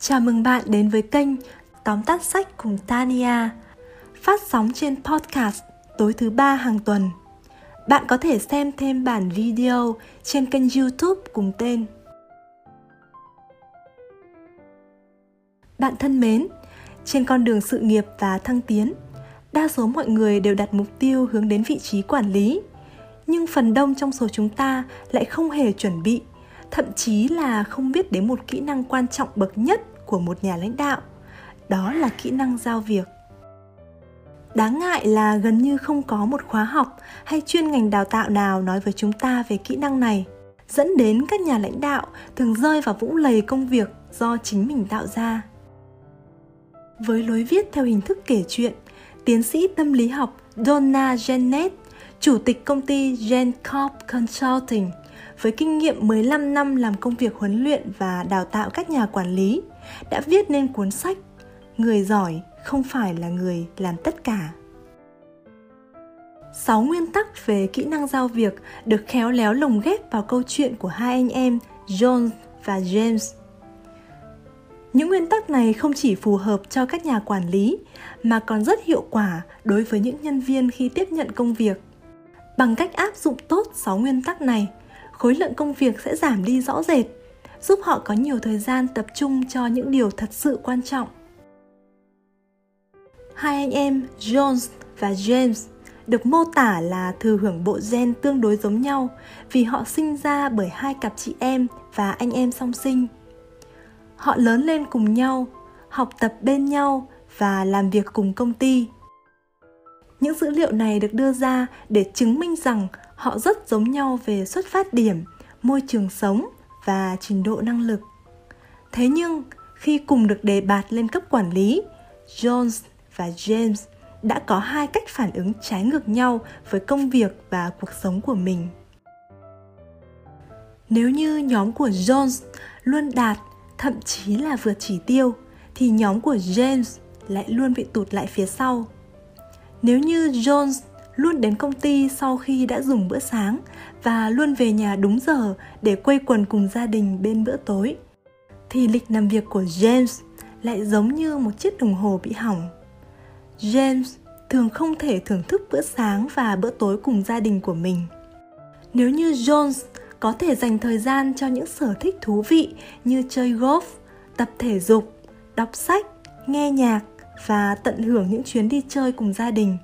Chào mừng bạn đến với kênh Tóm tắt sách cùng Tania, phát sóng trên podcast tối thứ ba hàng tuần. Bạn có thể xem thêm bản video trên kênh YouTube cùng tên. Bạn thân mến, trên con đường sự nghiệp và thăng tiến, đa số mọi người đều đặt mục tiêu hướng đến vị trí quản lý, nhưng phần đông trong số chúng ta lại không hề chuẩn bị thậm chí là không biết đến một kỹ năng quan trọng bậc nhất của một nhà lãnh đạo đó là kỹ năng giao việc. Đáng ngại là gần như không có một khóa học hay chuyên ngành đào tạo nào nói với chúng ta về kỹ năng này dẫn đến các nhà lãnh đạo thường rơi vào vũng lầy công việc do chính mình tạo ra. Với lối viết theo hình thức kể chuyện tiến sĩ tâm lý học Donna Jennett, chủ tịch công ty gencorp Consulting, với kinh nghiệm 15 năm làm công việc huấn luyện và đào tạo các nhà quản lý, đã viết nên cuốn sách Người giỏi không phải là người làm tất cả. 6 nguyên tắc về kỹ năng giao việc được khéo léo lồng ghép vào câu chuyện của hai anh em John và James. Những nguyên tắc này không chỉ phù hợp cho các nhà quản lý mà còn rất hiệu quả đối với những nhân viên khi tiếp nhận công việc. Bằng cách áp dụng tốt 6 nguyên tắc này, khối lượng công việc sẽ giảm đi rõ rệt, giúp họ có nhiều thời gian tập trung cho những điều thật sự quan trọng. Hai anh em Jones và James được mô tả là thừa hưởng bộ gen tương đối giống nhau vì họ sinh ra bởi hai cặp chị em và anh em song sinh. Họ lớn lên cùng nhau, học tập bên nhau và làm việc cùng công ty. Những dữ liệu này được đưa ra để chứng minh rằng họ rất giống nhau về xuất phát điểm, môi trường sống và trình độ năng lực. Thế nhưng, khi cùng được đề bạt lên cấp quản lý, jones và james đã có hai cách phản ứng trái ngược nhau với công việc và cuộc sống của mình. Nếu như nhóm của jones luôn đạt, thậm chí là vượt chỉ tiêu, thì nhóm của james lại luôn bị tụt lại phía sau. Nếu như jones luôn đến công ty sau khi đã dùng bữa sáng và luôn về nhà đúng giờ để quây quần cùng gia đình bên bữa tối thì lịch làm việc của James lại giống như một chiếc đồng hồ bị hỏng. James thường không thể thưởng thức bữa sáng và bữa tối cùng gia đình của mình. Nếu như Jones có thể dành thời gian cho những sở thích thú vị như chơi golf, tập thể dục, đọc sách, nghe nhạc và tận hưởng những chuyến đi chơi cùng gia đình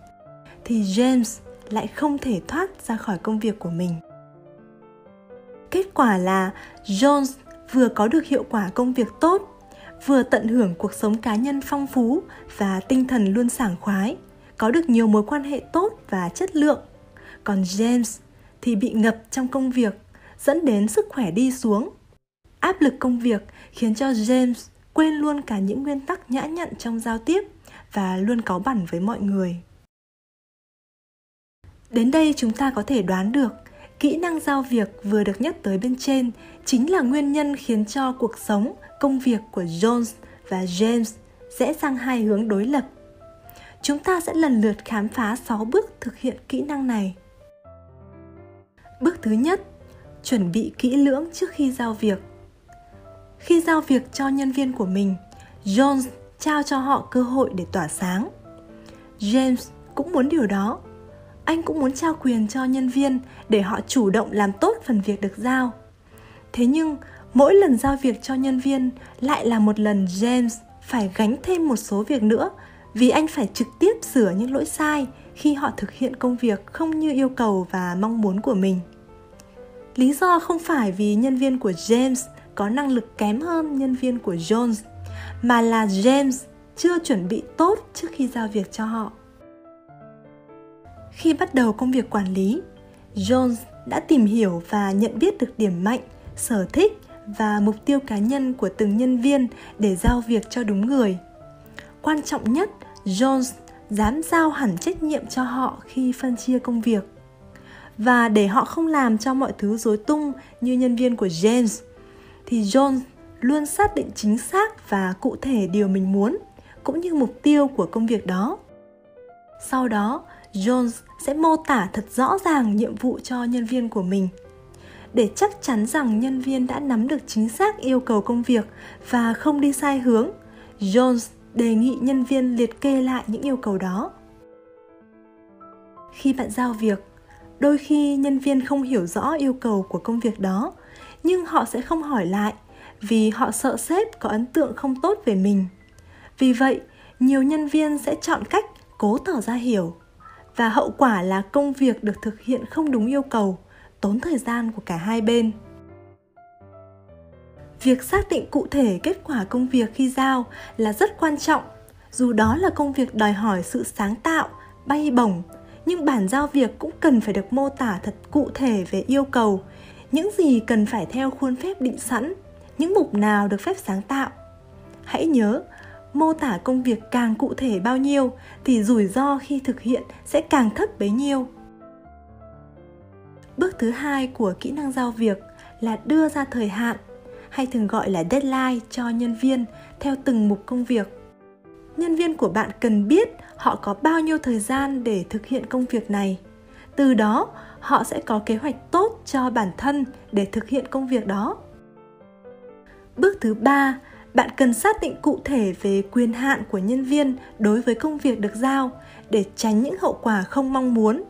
thì James lại không thể thoát ra khỏi công việc của mình. Kết quả là Jones vừa có được hiệu quả công việc tốt, vừa tận hưởng cuộc sống cá nhân phong phú và tinh thần luôn sảng khoái, có được nhiều mối quan hệ tốt và chất lượng. Còn James thì bị ngập trong công việc, dẫn đến sức khỏe đi xuống. Áp lực công việc khiến cho James quên luôn cả những nguyên tắc nhã nhặn trong giao tiếp và luôn cáu bẳn với mọi người. Đến đây chúng ta có thể đoán được kỹ năng giao việc vừa được nhắc tới bên trên chính là nguyên nhân khiến cho cuộc sống, công việc của Jones và James sẽ sang hai hướng đối lập. Chúng ta sẽ lần lượt khám phá 6 bước thực hiện kỹ năng này. Bước thứ nhất, chuẩn bị kỹ lưỡng trước khi giao việc. Khi giao việc cho nhân viên của mình, Jones trao cho họ cơ hội để tỏa sáng. James cũng muốn điều đó anh cũng muốn trao quyền cho nhân viên để họ chủ động làm tốt phần việc được giao. Thế nhưng, mỗi lần giao việc cho nhân viên lại là một lần james phải gánh thêm một số việc nữa vì anh phải trực tiếp sửa những lỗi sai khi họ thực hiện công việc không như yêu cầu và mong muốn của mình. Lý do không phải vì nhân viên của james có năng lực kém hơn nhân viên của jones, mà là james chưa chuẩn bị tốt trước khi giao việc cho họ khi bắt đầu công việc quản lý, Jones đã tìm hiểu và nhận biết được điểm mạnh, sở thích và mục tiêu cá nhân của từng nhân viên để giao việc cho đúng người. Quan trọng nhất, Jones dám giao hẳn trách nhiệm cho họ khi phân chia công việc. Và để họ không làm cho mọi thứ rối tung như nhân viên của James, thì Jones luôn xác định chính xác và cụ thể điều mình muốn, cũng như mục tiêu của công việc đó. Sau đó, Jones sẽ mô tả thật rõ ràng nhiệm vụ cho nhân viên của mình. để chắc chắn rằng nhân viên đã nắm được chính xác yêu cầu công việc và không đi sai hướng. Jones đề nghị nhân viên liệt kê lại những yêu cầu đó. Khi bạn giao việc, đôi khi nhân viên không hiểu rõ yêu cầu của công việc đó, nhưng họ sẽ không hỏi lại vì họ sợ sếp có ấn tượng không tốt về mình. Vì vậy, nhiều nhân viên sẽ chọn cách cố tỏ ra hiểu và hậu quả là công việc được thực hiện không đúng yêu cầu, tốn thời gian của cả hai bên. Việc xác định cụ thể kết quả công việc khi giao là rất quan trọng, dù đó là công việc đòi hỏi sự sáng tạo, bay bổng, nhưng bản giao việc cũng cần phải được mô tả thật cụ thể về yêu cầu. Những gì cần phải theo khuôn phép định sẵn, những mục nào được phép sáng tạo. Hãy nhớ mô tả công việc càng cụ thể bao nhiêu, thì rủi ro khi thực hiện sẽ càng thấp bấy nhiêu. Bước thứ hai của kỹ năng giao việc là đưa ra thời hạn, hay thường gọi là deadline, cho nhân viên theo từng mục công việc. Nhân viên của bạn cần biết họ có bao nhiêu thời gian để thực hiện công việc này. Từ đó, họ sẽ có kế hoạch tốt cho bản thân để thực hiện công việc đó. Bước thứ ba bạn cần xác định cụ thể về quyền hạn của nhân viên đối với công việc được giao để tránh những hậu quả không mong muốn.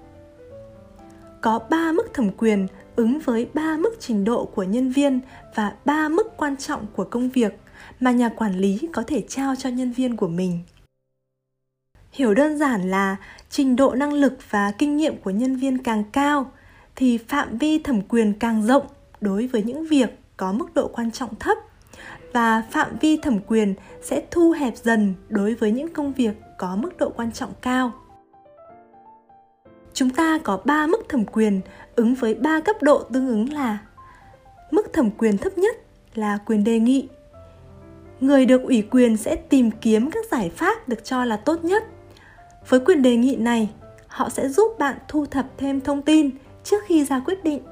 Có 3 mức thẩm quyền ứng với 3 mức trình độ của nhân viên và 3 mức quan trọng của công việc mà nhà quản lý có thể trao cho nhân viên của mình. Hiểu đơn giản là trình độ năng lực và kinh nghiệm của nhân viên càng cao thì phạm vi thẩm quyền càng rộng đối với những việc có mức độ quan trọng thấp và phạm vi thẩm quyền sẽ thu hẹp dần đối với những công việc có mức độ quan trọng cao. Chúng ta có 3 mức thẩm quyền ứng với 3 cấp độ tương ứng là Mức thẩm quyền thấp nhất là quyền đề nghị. Người được ủy quyền sẽ tìm kiếm các giải pháp được cho là tốt nhất. Với quyền đề nghị này, họ sẽ giúp bạn thu thập thêm thông tin trước khi ra quyết định.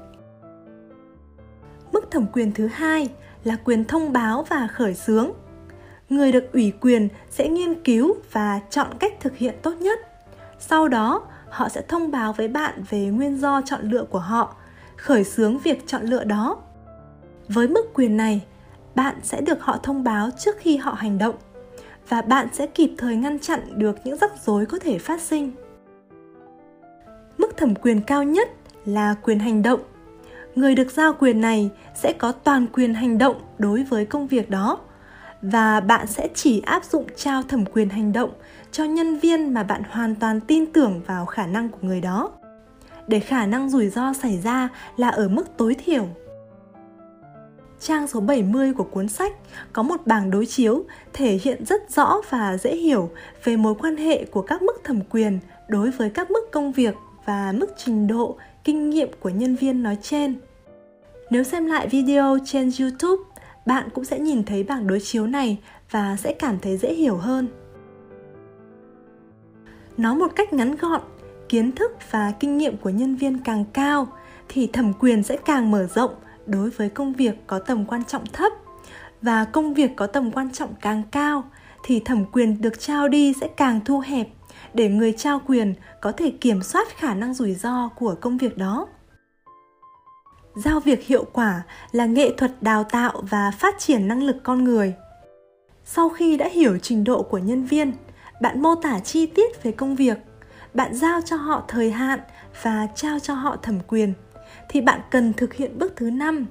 Mức thẩm quyền thứ hai là quyền thông báo và khởi xướng. Người được ủy quyền sẽ nghiên cứu và chọn cách thực hiện tốt nhất. Sau đó, họ sẽ thông báo với bạn về nguyên do chọn lựa của họ, khởi xướng việc chọn lựa đó. Với mức quyền này, bạn sẽ được họ thông báo trước khi họ hành động và bạn sẽ kịp thời ngăn chặn được những rắc rối có thể phát sinh. Mức thẩm quyền cao nhất là quyền hành động người được giao quyền này sẽ có toàn quyền hành động đối với công việc đó và bạn sẽ chỉ áp dụng trao thẩm quyền hành động cho nhân viên mà bạn hoàn toàn tin tưởng vào khả năng của người đó để khả năng rủi ro xảy ra là ở mức tối thiểu. Trang số 70 của cuốn sách có một bảng đối chiếu thể hiện rất rõ và dễ hiểu về mối quan hệ của các mức thẩm quyền đối với các mức công việc và mức trình độ kinh nghiệm của nhân viên nói trên. Nếu xem lại video trên YouTube, bạn cũng sẽ nhìn thấy bảng đối chiếu này và sẽ cảm thấy dễ hiểu hơn. Nói một cách ngắn gọn, kiến thức và kinh nghiệm của nhân viên càng cao thì thẩm quyền sẽ càng mở rộng đối với công việc có tầm quan trọng thấp và công việc có tầm quan trọng càng cao thì thẩm quyền được trao đi sẽ càng thu hẹp để người trao quyền có thể kiểm soát khả năng rủi ro của công việc đó. Giao việc hiệu quả là nghệ thuật đào tạo và phát triển năng lực con người. Sau khi đã hiểu trình độ của nhân viên, bạn mô tả chi tiết về công việc, bạn giao cho họ thời hạn và trao cho họ thẩm quyền, thì bạn cần thực hiện bước thứ năm,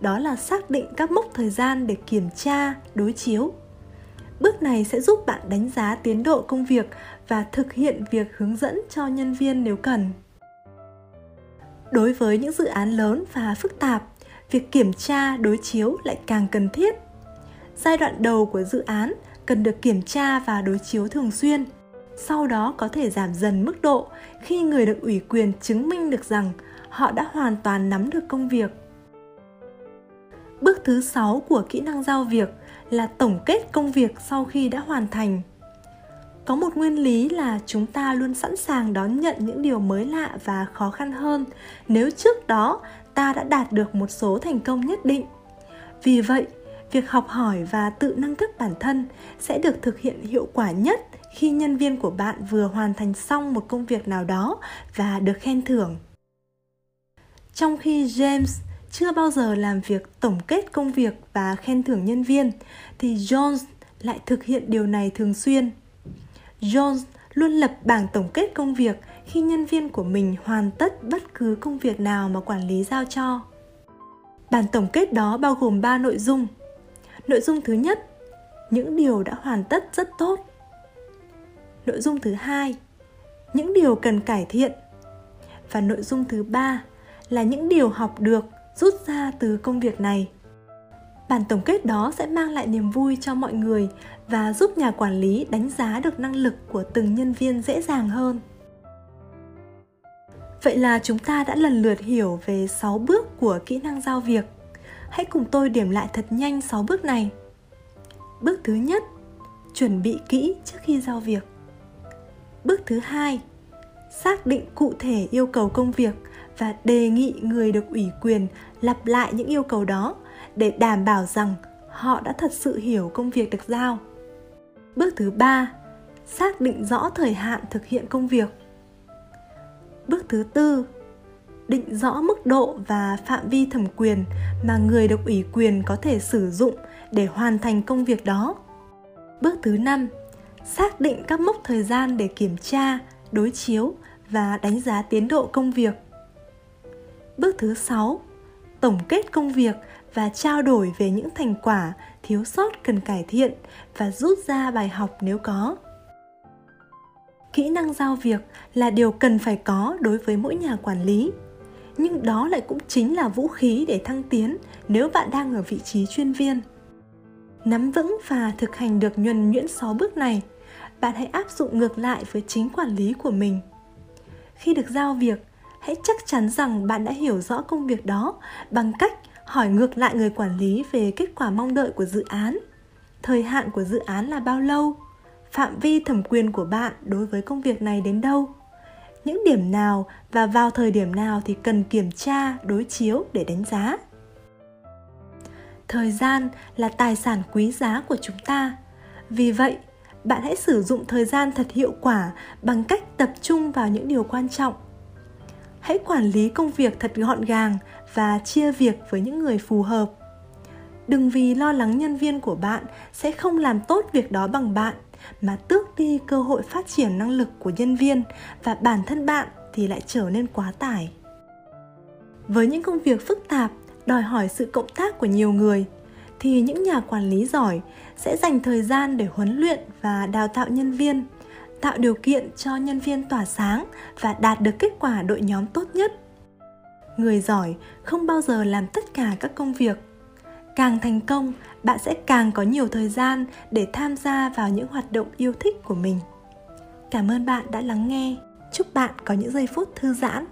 đó là xác định các mốc thời gian để kiểm tra, đối chiếu. Bước này sẽ giúp bạn đánh giá tiến độ công việc và thực hiện việc hướng dẫn cho nhân viên nếu cần. Đối với những dự án lớn và phức tạp, việc kiểm tra, đối chiếu lại càng cần thiết. Giai đoạn đầu của dự án cần được kiểm tra và đối chiếu thường xuyên, sau đó có thể giảm dần mức độ khi người được ủy quyền chứng minh được rằng họ đã hoàn toàn nắm được công việc. Bước thứ 6 của kỹ năng giao việc là tổng kết công việc sau khi đã hoàn thành có một nguyên lý là chúng ta luôn sẵn sàng đón nhận những điều mới lạ và khó khăn hơn. Nếu trước đó, ta đã đạt được một số thành công nhất định. Vì vậy, việc học hỏi và tự nâng cấp bản thân sẽ được thực hiện hiệu quả nhất khi nhân viên của bạn vừa hoàn thành xong một công việc nào đó và được khen thưởng. Trong khi james chưa bao giờ làm việc tổng kết công việc và khen thưởng nhân viên, thì Jones lại thực hiện điều này thường xuyên. Jones luôn lập bảng tổng kết công việc khi nhân viên của mình hoàn tất bất cứ công việc nào mà quản lý giao cho. Bản tổng kết đó bao gồm 3 nội dung. Nội dung thứ nhất, những điều đã hoàn tất rất tốt. Nội dung thứ hai, những điều cần cải thiện. Và nội dung thứ ba là những điều học được rút ra từ công việc này. Bản tổng kết đó sẽ mang lại niềm vui cho mọi người và giúp nhà quản lý đánh giá được năng lực của từng nhân viên dễ dàng hơn. Vậy là chúng ta đã lần lượt hiểu về 6 bước của kỹ năng giao việc. Hãy cùng tôi điểm lại thật nhanh 6 bước này. Bước thứ nhất, chuẩn bị kỹ trước khi giao việc. Bước thứ hai, xác định cụ thể yêu cầu công việc và đề nghị người được ủy quyền lặp lại những yêu cầu đó để đảm bảo rằng họ đã thật sự hiểu công việc được giao. Bước thứ ba, xác định rõ thời hạn thực hiện công việc. Bước thứ tư, định rõ mức độ và phạm vi thẩm quyền mà người được ủy quyền có thể sử dụng để hoàn thành công việc đó. Bước thứ năm, xác định các mốc thời gian để kiểm tra, đối chiếu và đánh giá tiến độ công việc. Bước thứ sáu, tổng kết công việc và trao đổi về những thành quả thiếu sót cần cải thiện và rút ra bài học nếu có. Kỹ năng giao việc là điều cần phải có đối với mỗi nhà quản lý. Nhưng đó lại cũng chính là vũ khí để thăng tiến nếu bạn đang ở vị trí chuyên viên. Nắm vững và thực hành được nhuần nhuyễn 6 bước này, bạn hãy áp dụng ngược lại với chính quản lý của mình. Khi được giao việc, hãy chắc chắn rằng bạn đã hiểu rõ công việc đó bằng cách hỏi ngược lại người quản lý về kết quả mong đợi của dự án. Thời hạn của dự án là bao lâu? Phạm vi thẩm quyền của bạn đối với công việc này đến đâu? Những điểm nào và vào thời điểm nào thì cần kiểm tra, đối chiếu để đánh giá? Thời gian là tài sản quý giá của chúng ta. Vì vậy, bạn hãy sử dụng thời gian thật hiệu quả bằng cách tập trung vào những điều quan trọng hãy quản lý công việc thật gọn gàng và chia việc với những người phù hợp. Đừng vì lo lắng nhân viên của bạn sẽ không làm tốt việc đó bằng bạn, mà tước đi cơ hội phát triển năng lực của nhân viên và bản thân bạn thì lại trở nên quá tải. Với những công việc phức tạp, đòi hỏi sự cộng tác của nhiều người, thì những nhà quản lý giỏi sẽ dành thời gian để huấn luyện và đào tạo nhân viên tạo điều kiện cho nhân viên tỏa sáng và đạt được kết quả đội nhóm tốt nhất. Người giỏi không bao giờ làm tất cả các công việc. Càng thành công, bạn sẽ càng có nhiều thời gian để tham gia vào những hoạt động yêu thích của mình. Cảm ơn bạn đã lắng nghe. Chúc bạn có những giây phút thư giãn.